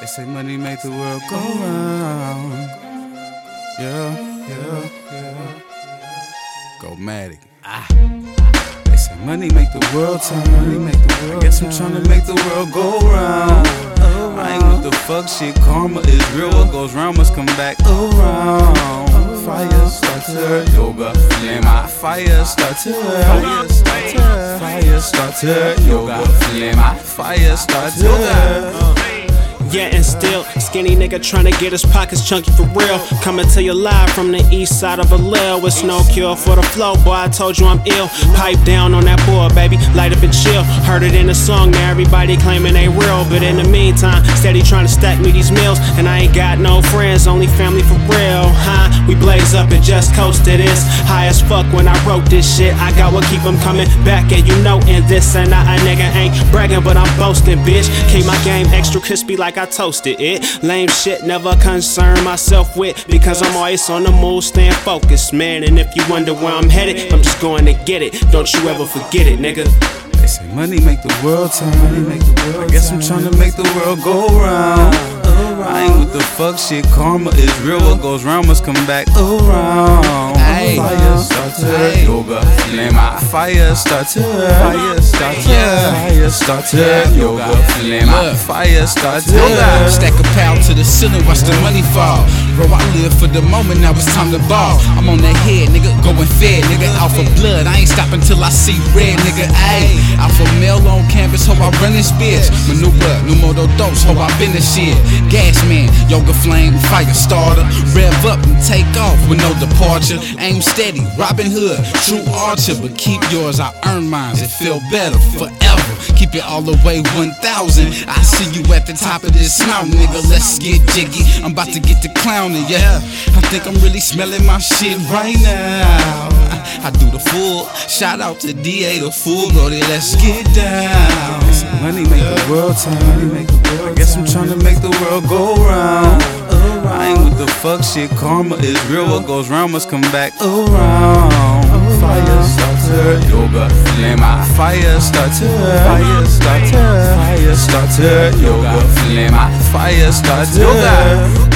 They say money make the world go round. Yeah, yeah, yeah. Go Matic. Ah. They say money make the world turn. Money make the world I guess I'm trying to make the world go round. I ain't with the fuck shit. Karma is real. What goes round must come back around. Fire starter, yoga, flame. My fire starter, fire starter, fire starter, yoga, flame. My fire starter, Yeah, and still, skinny nigga tryna get his pockets chunky for real. Coming to you live from the east side of a lil with no cure for the flow. Boy, I told you I'm ill. Pipe down on that boy, baby, light up and chill. Heard it in the song, now everybody claiming they real. But in the meantime, steady trying to stack me these meals. And I ain't got no friends, only family for real, huh? We blaze up and just coast to this. High as fuck when I wrote this shit. I got what keep them coming back, and you know, in this and I, a nigga ain't bragging, but I'm boasting, bitch. Keep my game extra crispy like I toasted it. Lame shit never concern myself with because I'm always on the move, staying focused, man. And if you wonder where I'm headed, I'm just going to get it. Don't you ever forget it, nigga. They say money make the world turn. Money make the world I guess I'm trying to make the world go round. I ain't with the fuck shit. Karma is real. What goes round must come back around. Ayy. Fire starter, yoga, flame. My fire starter, fire starter, fire starter, yoga, flame. My fire starter. Stack a pal to the ceiling, watch the money fall. Bro, I live for the moment, now it's time to ball. I'm on that head, nigga, going fed, nigga. Out for blood, I ain't stopping till I see red, nigga. Ayy, out for mail on canvas, hope I run this bitch. Maneuver, numero dos, hope I been this shit. Gas man, yoga flame, fire starter. Rev up and take off with no departure. Aim steady, Robin Hood, true archer. But keep yours, I earn mine. It feel better forever. Keep it all the way 1000. I see you at the top of this mountain, nigga. Let's get jiggy. I'm about to get the clowning, yeah. I think I'm really smelling my shit right now. I, do the full. Shout out to DA, the fool, Brody. Let's get down. Money make the world turn. I guess I'm trying to make the world go round. I ain't with the fuck shit. Karma is real. What goes round must come back around. Fire starter, yoga, flame. Fire starter, fire starter, fire starter, yoga, flame. Fire starter, yoga.